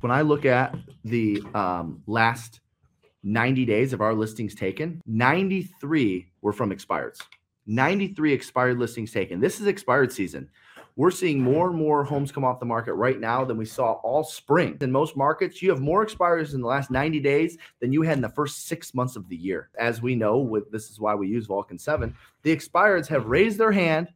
When I look at the um, last 90 days of our listings taken, 93 were from expireds. 93 expired listings taken. This is expired season. We're seeing more and more homes come off the market right now than we saw all spring. In most markets, you have more expires in the last 90 days than you had in the first six months of the year. As we know, with this is why we use Vulcan 7, the expireds have raised their hand.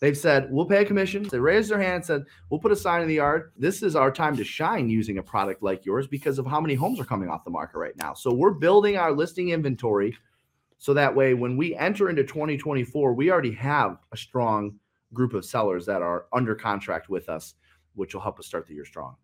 They've said, we'll pay a commission. They raised their hand and said, we'll put a sign in the yard. This is our time to shine using a product like yours because of how many homes are coming off the market right now. So we're building our listing inventory so that way when we enter into 2024, we already have a strong group of sellers that are under contract with us, which will help us start the year strong.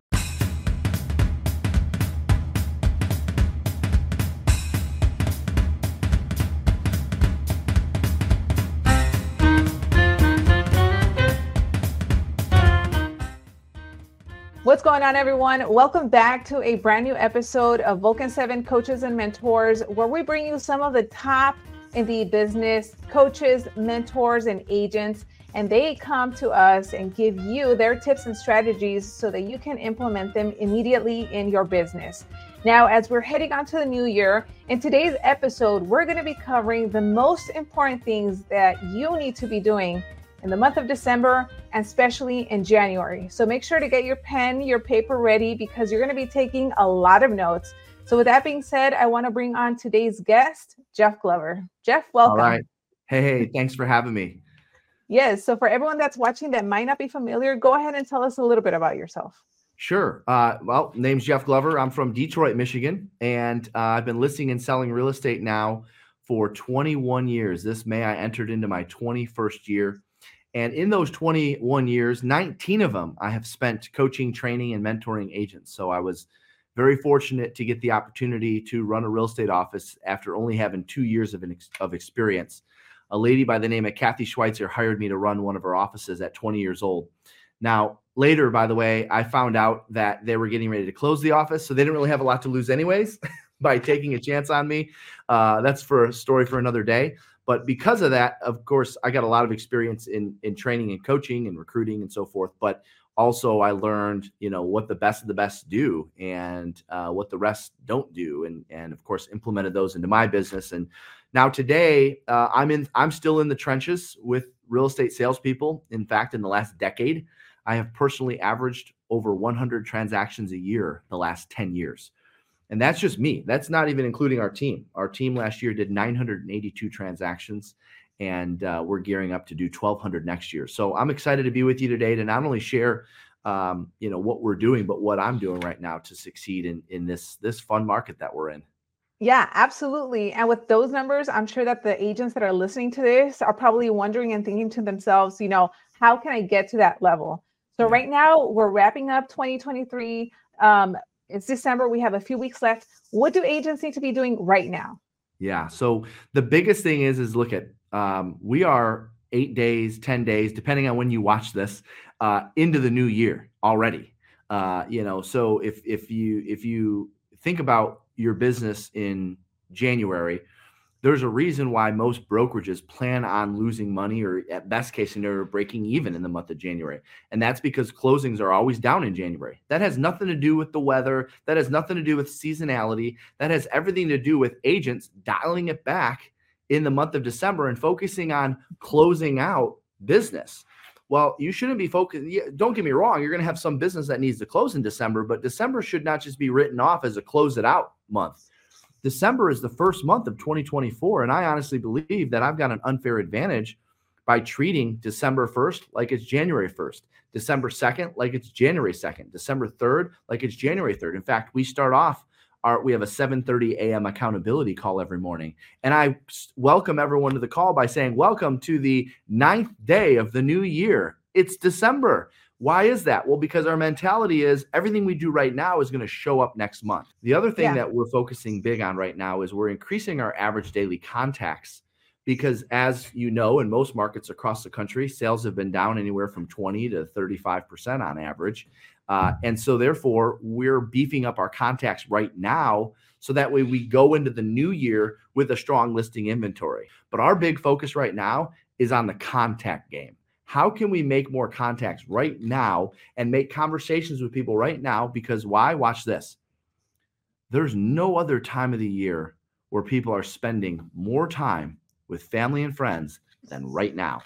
What's going on, everyone? Welcome back to a brand new episode of Vulcan 7 Coaches and Mentors, where we bring you some of the top in the business coaches, mentors, and agents and they come to us and give you their tips and strategies so that you can implement them immediately in your business. Now, as we're heading on to the new year, in today's episode, we're going to be covering the most important things that you need to be doing in the month of December and especially in January. So make sure to get your pen, your paper ready because you're going to be taking a lot of notes. So, with that being said, I want to bring on today's guest, Jeff Glover. Jeff, welcome. All right. Hey, hey, thanks for having me. Yes. So for everyone that's watching that might not be familiar, go ahead and tell us a little bit about yourself. Sure. Uh, well, name's Jeff Glover. I'm from Detroit, Michigan, and uh, I've been listing and selling real estate now for 21 years. This May, I entered into my 21st year. And in those 21 years, 19 of them I have spent coaching, training, and mentoring agents. So I was very fortunate to get the opportunity to run a real estate office after only having two years of, an ex- of experience a lady by the name of Kathy Schweitzer hired me to run one of her offices at 20 years old. Now, later, by the way, I found out that they were getting ready to close the office, so they didn't really have a lot to lose, anyways, by taking a chance on me. Uh, that's for a story for another day. But because of that, of course, I got a lot of experience in in training and coaching and recruiting and so forth. But also, I learned, you know, what the best of the best do and uh, what the rest don't do, and and of course, implemented those into my business. And now today, uh, I'm in. I'm still in the trenches with real estate salespeople. In fact, in the last decade, I have personally averaged over 100 transactions a year the last 10 years, and that's just me. That's not even including our team. Our team last year did 982 transactions, and uh, we're gearing up to do 1,200 next year. So I'm excited to be with you today to not only share um, you know what we're doing, but what I'm doing right now to succeed in in this this fun market that we're in. Yeah, absolutely. And with those numbers, I'm sure that the agents that are listening to this are probably wondering and thinking to themselves, you know, how can I get to that level? So, right now, we're wrapping up 2023. Um, it's December. We have a few weeks left. What do agents need to be doing right now? Yeah. So, the biggest thing is, is look at, um, we are eight days, 10 days, depending on when you watch this, uh, into the new year already. Uh, you know, so if, if you, if you think about your business in January, there's a reason why most brokerages plan on losing money or at best case scenario breaking even in the month of January. And that's because closings are always down in January. That has nothing to do with the weather, that has nothing to do with seasonality, that has everything to do with agents dialing it back in the month of December and focusing on closing out business. Well, you shouldn't be focused. Don't get me wrong. You're going to have some business that needs to close in December, but December should not just be written off as a close it out month. December is the first month of 2024. And I honestly believe that I've got an unfair advantage by treating December 1st like it's January 1st, December 2nd like it's January 2nd, December 3rd like it's January 3rd. In fact, we start off our we have a 7:30 a.m. accountability call every morning. And I welcome everyone to the call by saying, "Welcome to the ninth day of the new year. It's December. Why is that? Well, because our mentality is everything we do right now is going to show up next month. The other thing yeah. that we're focusing big on right now is we're increasing our average daily contacts because as you know in most markets across the country sales have been down anywhere from 20 to 35% on average uh, and so therefore we're beefing up our contacts right now so that way we go into the new year with a strong listing inventory but our big focus right now is on the contact game How can we make more contacts right now and make conversations with people right now? Because why? Watch this. There's no other time of the year where people are spending more time with family and friends than right now.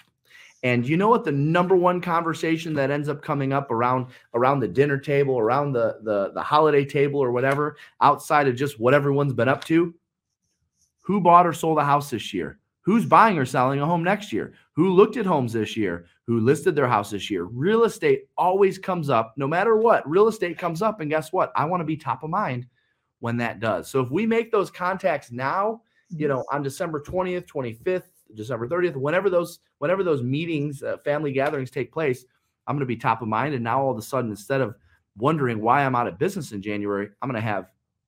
And you know what the number one conversation that ends up coming up around around the dinner table, around the the the holiday table or whatever, outside of just what everyone's been up to? Who bought or sold a house this year? Who's buying or selling a home next year? Who looked at homes this year? Who listed their house this year? Real estate always comes up no matter what. Real estate comes up and guess what? I want to be top of mind when that does. So if we make those contacts now, you know, on December 20th, 25th, December 30th, whenever those whenever those meetings, uh, family gatherings take place, I'm going to be top of mind. And now all of a sudden, instead of wondering why I'm out of business in January, I'm going to have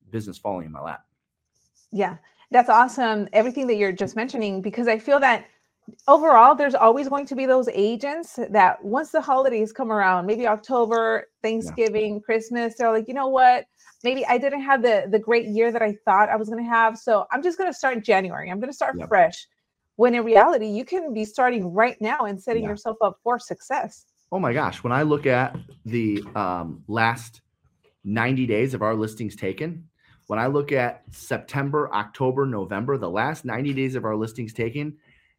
business falling in my lap. Yeah, that's awesome. Everything that you're just mentioning, because I feel that overall, there's always going to be those agents that once the holidays come around, maybe October, Thanksgiving, yeah. Christmas, they're like, you know what? Maybe I didn't have the the great year that I thought I was going to have, so I'm just going to start January. I'm going to start fresh when in reality you can be starting right now and setting yeah. yourself up for success oh my gosh when i look at the um, last 90 days of our listings taken when i look at september october november the last 90 days of our listings taken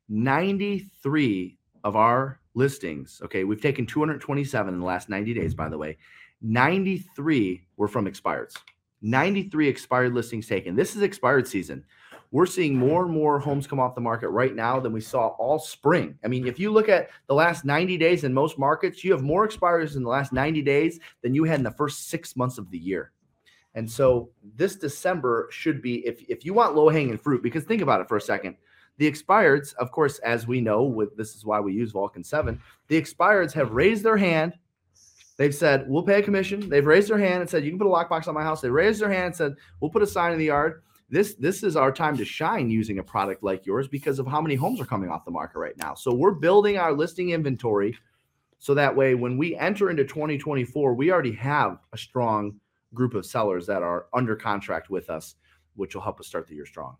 93 of our listings okay we've taken 227 in the last 90 days by the way 93 were from expireds 93 expired listings taken this is expired season we're seeing more and more homes come off the market right now than we saw all spring. I mean, if you look at the last 90 days in most markets, you have more expires in the last 90 days than you had in the first six months of the year. And so this December should be, if, if you want low hanging fruit, because think about it for a second. The expireds, of course, as we know, with this is why we use Vulcan 7, the expireds have raised their hand. They've said, we'll pay a commission. They've raised their hand and said, you can put a lockbox on my house. They raised their hand and said, we'll put a sign in the yard this this is our time to shine using a product like yours because of how many homes are coming off the market right now. So we're building our listing inventory so that way when we enter into 2024, we already have a strong group of sellers that are under contract with us, which will help us start the year strong.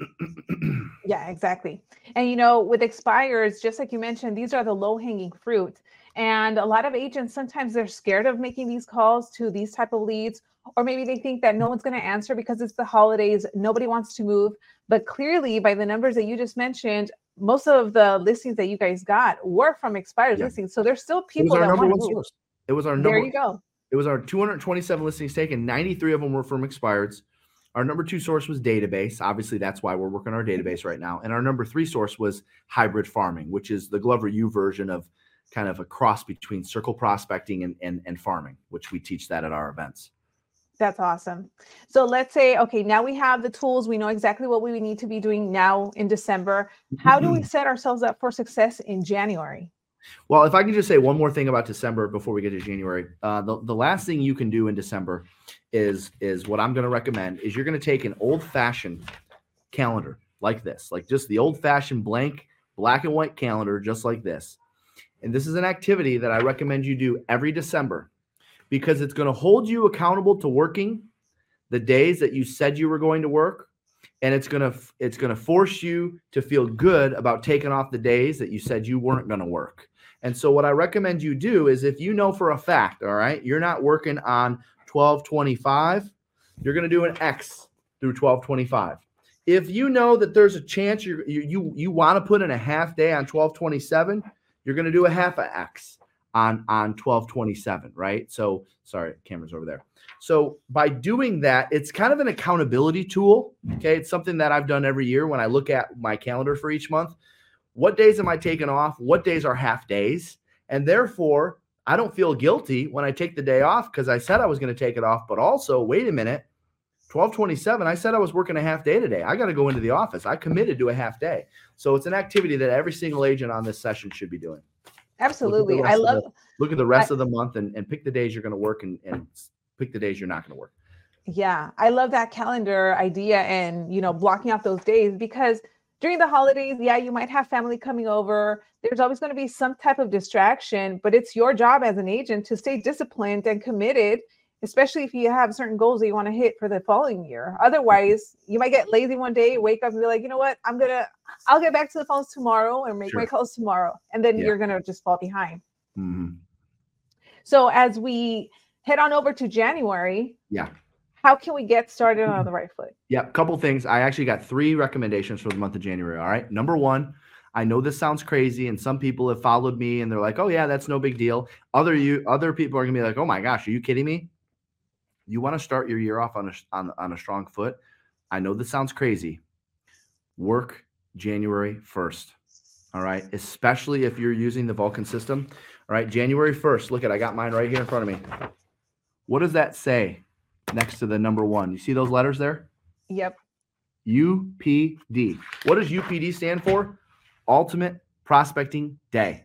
yeah, exactly. And you know, with expires, just like you mentioned, these are the low-hanging fruit. And a lot of agents sometimes they're scared of making these calls to these type of leads or maybe they think that no one's going to answer because it's the holidays nobody wants to move but clearly by the numbers that you just mentioned most of the listings that you guys got were from expired yeah. listings so there's still people that want to move. Source. it was our number there you go it was our 227 listings taken 93 of them were from expireds our number two source was database obviously that's why we're working on our database right now and our number three source was hybrid farming which is the glover u version of kind of a cross between circle prospecting and, and, and farming which we teach that at our events that's awesome. So let's say, okay, now we have the tools. We know exactly what we need to be doing now in December. How do we set ourselves up for success in January? Well, if I can just say one more thing about December before we get to January, uh, the, the last thing you can do in December is is what I'm going to recommend is you're going to take an old fashioned calendar like this, like just the old fashioned blank black and white calendar, just like this. And this is an activity that I recommend you do every December because it's going to hold you accountable to working the days that you said you were going to work and it's going to it's going to force you to feel good about taking off the days that you said you weren't going to work and so what i recommend you do is if you know for a fact all right you're not working on 1225 you're going to do an x through 1225 if you know that there's a chance you you you want to put in a half day on 1227 you're going to do a half a x on on 1227 right? So sorry cameras over there. So by doing that it's kind of an accountability tool okay? It's something that i've done every year when i look at my calendar for each month what days am i taking off what days are half days and therefore i don't feel guilty when i take the day off because i said i was going to take it off but also wait a minute 1227 i said i was working a half day today i got to go into the office i committed to a half day so it's an activity that every single agent on this session should be doing Absolutely. I love the, look at the rest I, of the month and, and pick the days you're going to work and, and pick the days you're not going to work. Yeah. I love that calendar idea and, you know, blocking out those days because during the holidays, yeah, you might have family coming over. There's always going to be some type of distraction, but it's your job as an agent to stay disciplined and committed especially if you have certain goals that you want to hit for the following year. Otherwise, you might get lazy one day, wake up and be like, you know what, I'm gonna, I'll get back to the phones tomorrow and make sure. my calls tomorrow, and then yeah. you're gonna just fall behind. Mm-hmm. So as we head on over to January, yeah, how can we get started on mm-hmm. the right foot? Yeah, a couple things. I actually got three recommendations for the month of January. All right, number one. I know this sounds crazy, and some people have followed me and they're like, "Oh yeah, that's no big deal." Other you, other people are gonna be like, "Oh my gosh, are you kidding me?" You want to start your year off on a on, on a strong foot. I know this sounds crazy. Work January first. All right, especially if you're using the Vulcan system. All right, January first. Look at I got mine right here in front of me. What does that say next to the number one? You see those letters there? Yep. UPD. What does UPD stand for? Ultimate Prospecting Day.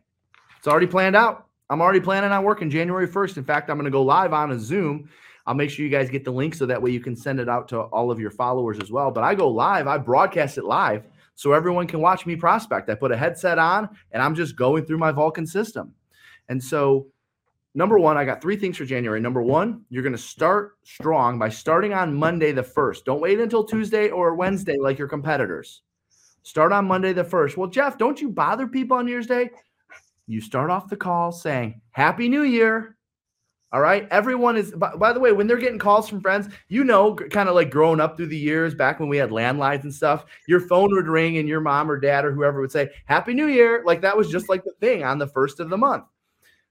It's already planned out. I'm already planning on working January 1st. In fact, I'm going to go live on a Zoom. I'll make sure you guys get the link so that way you can send it out to all of your followers as well. But I go live, I broadcast it live so everyone can watch me prospect. I put a headset on and I'm just going through my Vulcan system. And so, number one, I got three things for January. Number one, you're going to start strong by starting on Monday the 1st. Don't wait until Tuesday or Wednesday like your competitors. Start on Monday the 1st. Well, Jeff, don't you bother people on New Year's Day? You start off the call saying, Happy New Year. All right. Everyone is, by, by, the way, when they're getting calls from friends, you know, kind of like growing up through the years back when we had landlines and stuff, your phone would ring and your mom or dad or whoever would say, Happy New Year. Like that was just like the thing on the first of the month.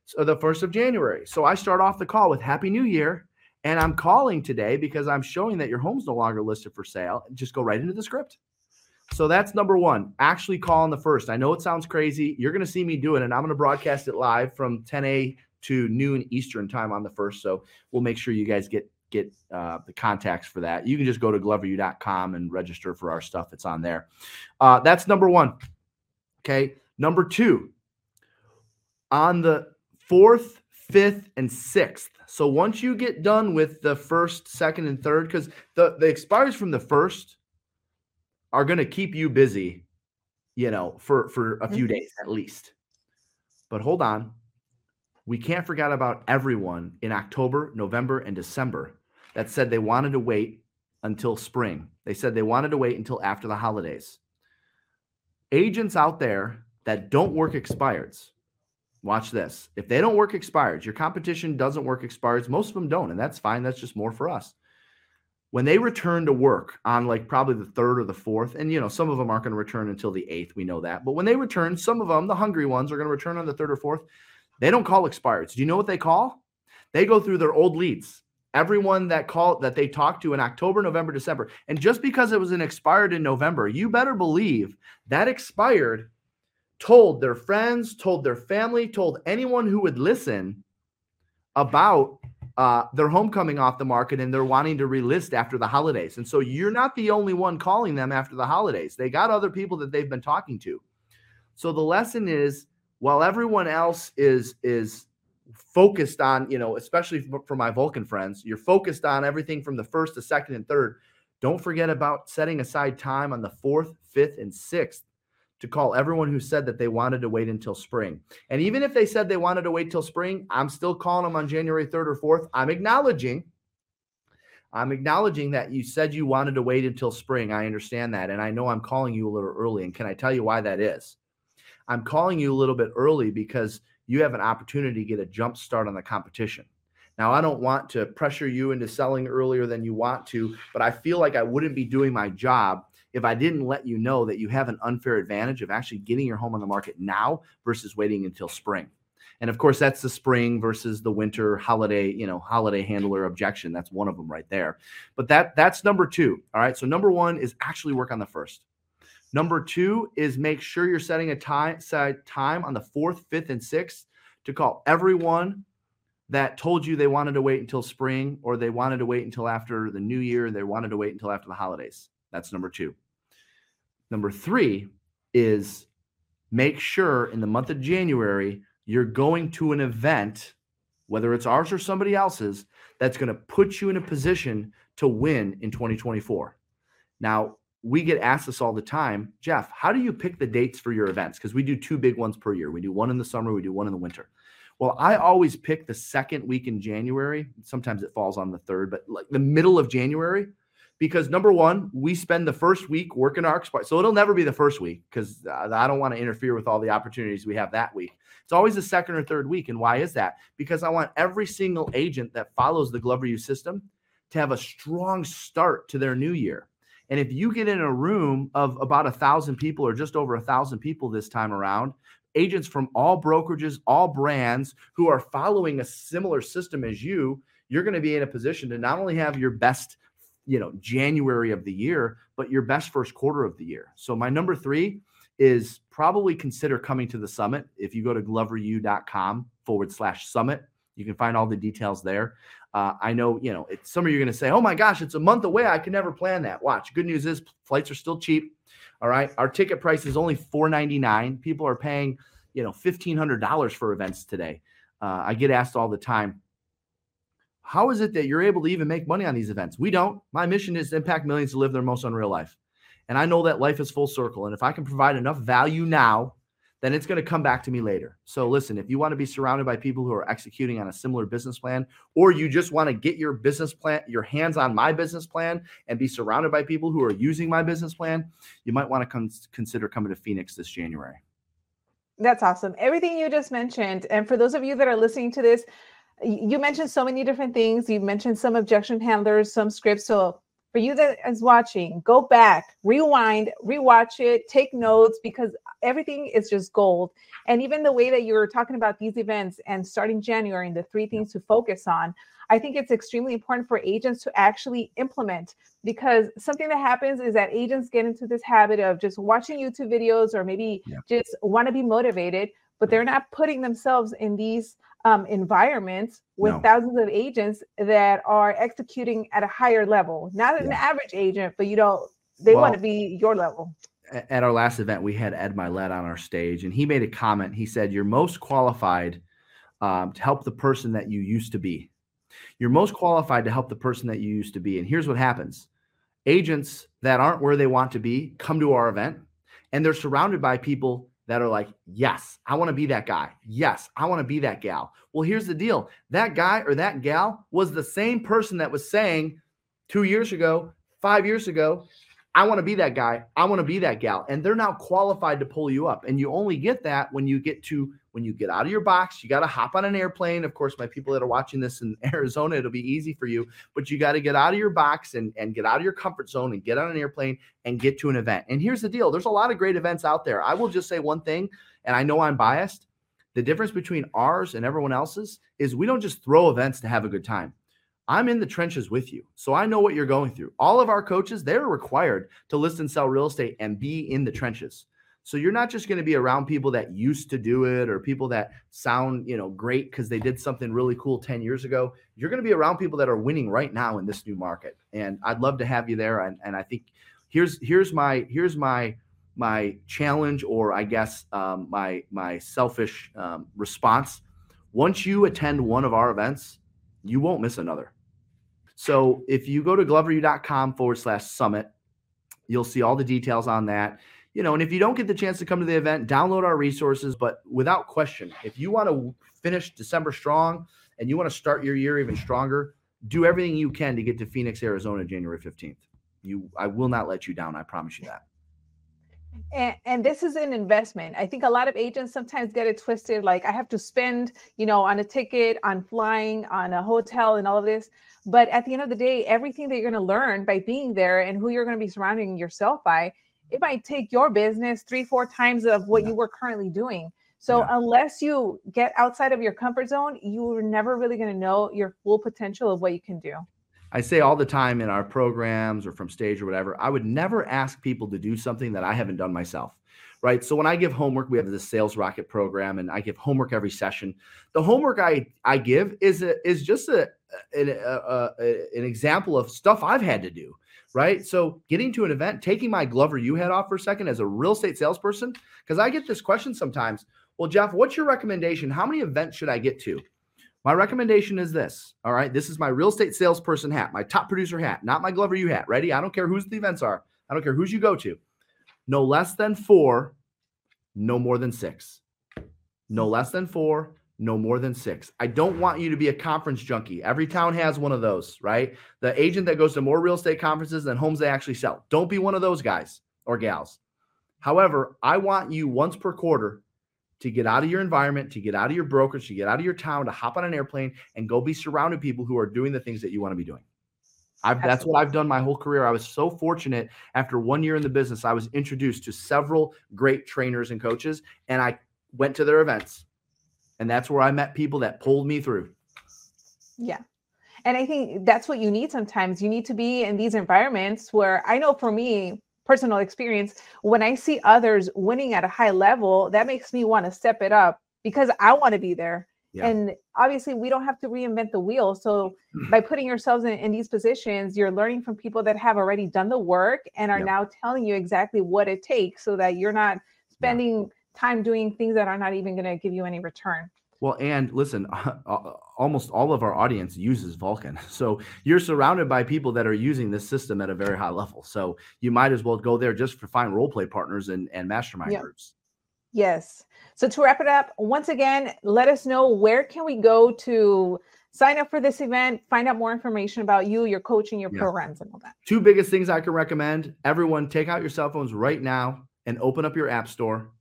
So the first of January. So I start off the call with Happy New Year. And I'm calling today because I'm showing that your home's no longer listed for sale. Just go right into the script. So that's number one. Actually call on the first. I know it sounds crazy. You're going to see me do it, and I'm going to broadcast it live from 10 a to noon Eastern time on the first. So we'll make sure you guys get get uh, the contacts for that. You can just go to gloveru.com and register for our stuff. It's on there. Uh, that's number one. Okay. Number two, on the fourth, fifth, and sixth. So once you get done with the first, second, and third, because the the expires from the first are going to keep you busy, you know, for for a few mm-hmm. days at least. But hold on. We can't forget about everyone in October, November, and December that said they wanted to wait until spring. They said they wanted to wait until after the holidays. Agents out there that don't work expireds, watch this. If they don't work expireds, your competition doesn't work expireds. Most of them don't, and that's fine. That's just more for us when they return to work on like probably the third or the fourth, and you know, some of them aren't going to return until the eighth, we know that. But when they return, some of them, the hungry ones, are going to return on the third or fourth. They don't call expireds. Do you know what they call? They go through their old leads. Everyone that called that they talked to in October, November, December. And just because it was an expired in November, you better believe that expired told their friends, told their family, told anyone who would listen about uh, their homecoming off the market and they're wanting to relist after the holidays. And so you're not the only one calling them after the holidays. They got other people that they've been talking to. So the lesson is while everyone else is is focused on, you know, especially for, for my Vulcan friends, you're focused on everything from the first to second and third. Don't forget about setting aside time on the fourth, fifth, and sixth to call everyone who said that they wanted to wait until spring. And even if they said they wanted to wait till spring, I'm still calling them on January 3rd or 4th. I'm acknowledging I'm acknowledging that you said you wanted to wait until spring. I understand that and I know I'm calling you a little early and can I tell you why that is? I'm calling you a little bit early because you have an opportunity to get a jump start on the competition. Now, I don't want to pressure you into selling earlier than you want to, but I feel like I wouldn't be doing my job if I didn't let you know that you have an unfair advantage of actually getting your home on the market now versus waiting until spring. And of course, that's the spring versus the winter holiday, you know, holiday handler objection. That's one of them right there. But that that's number two. All right. So number one is actually work on the first. Number two is make sure you're setting a time set time on the fourth, fifth, and sixth to call everyone that told you they wanted to wait until spring or they wanted to wait until after the new year, they wanted to wait until after the holidays. That's number two. Number three is make sure in the month of January you're going to an event, whether it's ours or somebody else's, that's going to put you in a position to win in 2024. Now, we get asked this all the time Jeff, how do you pick the dates for your events? Because we do two big ones per year. We do one in the summer, we do one in the winter. Well, I always pick the second week in January. Sometimes it falls on the third, but like the middle of January, because number one, we spend the first week working our spot. So it'll never be the first week because I don't want to interfere with all the opportunities we have that week. It's always the second or third week. And why is that? Because I want every single agent that follows the Glover U system to have a strong start to their new year. And if you get in a room of about a thousand people or just over a thousand people this time around, agents from all brokerages, all brands who are following a similar system as you, you're going to be in a position to not only have your best, you know, January of the year, but your best first quarter of the year. So my number three is probably consider coming to the summit. If you go to gloveru.com forward slash summit, you can find all the details there. Uh, I know, you know, some of you are going to say, oh my gosh, it's a month away. I can never plan that. Watch. Good news is flights are still cheap. All right. Our ticket price is only $4.99. People are paying, you know, $1,500 for events today. Uh, I get asked all the time, how is it that you're able to even make money on these events? We don't. My mission is to impact millions to live their most unreal life. And I know that life is full circle. And if I can provide enough value now, then it's going to come back to me later. So listen, if you want to be surrounded by people who are executing on a similar business plan, or you just want to get your business plan, your hands on my business plan, and be surrounded by people who are using my business plan, you might want to con- consider coming to Phoenix this January. That's awesome. Everything you just mentioned. And for those of you that are listening to this, you mentioned so many different things. You mentioned some objection handlers, some scripts. So for you that is watching, go back, rewind, rewatch it, take notes because everything is just gold. And even the way that you're talking about these events and starting January and the three things to focus on, I think it's extremely important for agents to actually implement because something that happens is that agents get into this habit of just watching YouTube videos or maybe yeah. just want to be motivated, but they're not putting themselves in these um, environments with no. thousands of agents that are executing at a higher level, not an average agent, but you know, they well, want to be your level. At our last event, we had Ed Mylett on our stage, and he made a comment. He said, You're most qualified um, to help the person that you used to be. You're most qualified to help the person that you used to be. And here's what happens agents that aren't where they want to be come to our event, and they're surrounded by people that are like, yes, I want to be that guy. Yes, I want to be that gal. Well, here's the deal that guy or that gal was the same person that was saying two years ago, five years ago, I want to be that guy. I want to be that gal. And they're now qualified to pull you up. And you only get that when you get to when you get out of your box, you got to hop on an airplane. Of course, my people that are watching this in Arizona, it'll be easy for you, but you got to get out of your box and, and get out of your comfort zone and get on an airplane and get to an event. And here's the deal there's a lot of great events out there. I will just say one thing, and I know I'm biased. The difference between ours and everyone else's is we don't just throw events to have a good time. I'm in the trenches with you. So I know what you're going through. All of our coaches, they're required to list and sell real estate and be in the trenches. So you're not just going to be around people that used to do it or people that sound, you know, great because they did something really cool 10 years ago. You're going to be around people that are winning right now in this new market. And I'd love to have you there. And, and I think here's here's my here's my my challenge or I guess um, my my selfish um, response. Once you attend one of our events, you won't miss another. So if you go to gloveru.com forward slash summit, you'll see all the details on that you know, and if you don't get the chance to come to the event, download our resources. But without question, if you want to finish December strong and you want to start your year even stronger, do everything you can to get to Phoenix, Arizona, January 15th. You, I will not let you down. I promise you that. And, and, this is an investment. I think a lot of agents sometimes get it twisted. Like I have to spend, you know, on a ticket, on flying, on a hotel, and all of this. But at the end of the day, everything that you're going to learn by being there and who you're going to be surrounding yourself by it might take your business three, four times of what yeah. you were currently doing. So yeah. unless you get outside of your comfort zone, you're never really going to know your full potential of what you can do. I say all the time in our programs or from stage or whatever, I would never ask people to do something that I haven't done myself. Right. So when I give homework, we have this sales rocket program and I give homework every session. The homework I, I give is a, is just a, a, a, a an example of stuff I've had to do right? So getting to an event, taking my Glover U head off for a second as a real estate salesperson, because I get this question sometimes. Well, Jeff, what's your recommendation? How many events should I get to? My recommendation is this. All right. This is my real estate salesperson hat, my top producer hat, not my Glover U hat. Ready? I don't care whose the events are. I don't care whose you go to. No less than four, no more than six. No less than four, no more than six. I don't want you to be a conference junkie. Every town has one of those, right? The agent that goes to more real estate conferences than homes they actually sell. Don't be one of those guys or gals. However, I want you once per quarter to get out of your environment, to get out of your brokerage, to get out of your town, to hop on an airplane and go be surrounded people who are doing the things that you want to be doing. I've, that's what I've done my whole career. I was so fortunate after one year in the business, I was introduced to several great trainers and coaches, and I went to their events. And that's where I met people that pulled me through. Yeah. And I think that's what you need sometimes. You need to be in these environments where I know for me, personal experience, when I see others winning at a high level, that makes me want to step it up because I want to be there. Yeah. And obviously, we don't have to reinvent the wheel. So, by putting yourselves in, in, these positions, you're learning from people that have already done the work and are yeah. now telling you exactly what it takes so that you're not spending yeah. time doing things that are not even going to give you any return. Well, and listen, uh, almost all of our audience uses Vulcan. So you're surrounded by people that are using this system at a very high level. So you might as well go there just for find role play partners and, and mastermind groups. Yes. So to wrap it up, once again, let us know where can we go to sign up for this event, find out more information about you, your coaching, your yeah. programs, and all that. Two biggest things I can recommend. Everyone, take out your cell phones right now and open up your app store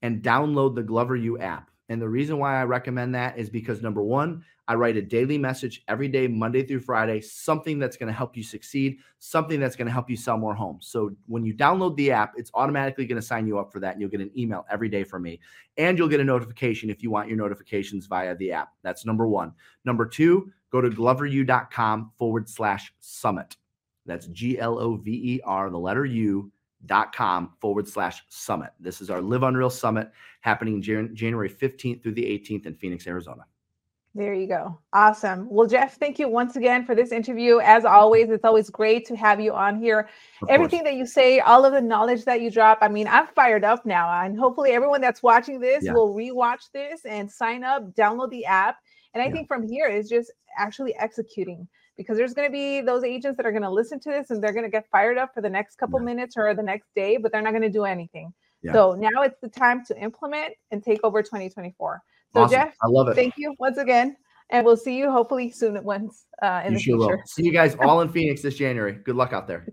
and download the Glover U app. And the reason why I recommend that is because number one, I write a daily message every day, Monday through Friday, something that's going to help you succeed, something that's going to help you sell more homes. So when you download the app, it's automatically going to sign you up for that. And you'll get an email every day from me. And you'll get a notification if you want your notifications via the app. That's number one. Number two, go to gloveru.com forward slash summit. That's G L O V E R, the letter U dot com forward slash summit. This is our Live Unreal Summit happening Jan- January 15th through the 18th in Phoenix, Arizona. There you go. Awesome. Well, Jeff, thank you once again for this interview. As always, it's always great to have you on here. Of Everything course. that you say, all of the knowledge that you drop. I mean, I'm fired up now. And hopefully, everyone that's watching this yeah. will rewatch this and sign up, download the app. And I yeah. think from here is just actually executing because there's going to be those agents that are going to listen to this and they're going to get fired up for the next couple yeah. minutes or the next day, but they're not going to do anything. Yeah. So now it's the time to implement and take over 2024. So awesome. Jeff, I love it. Thank you once again, and we'll see you hopefully soon at once uh, in you the sure future. Will. See you guys all in Phoenix this January. Good luck out there.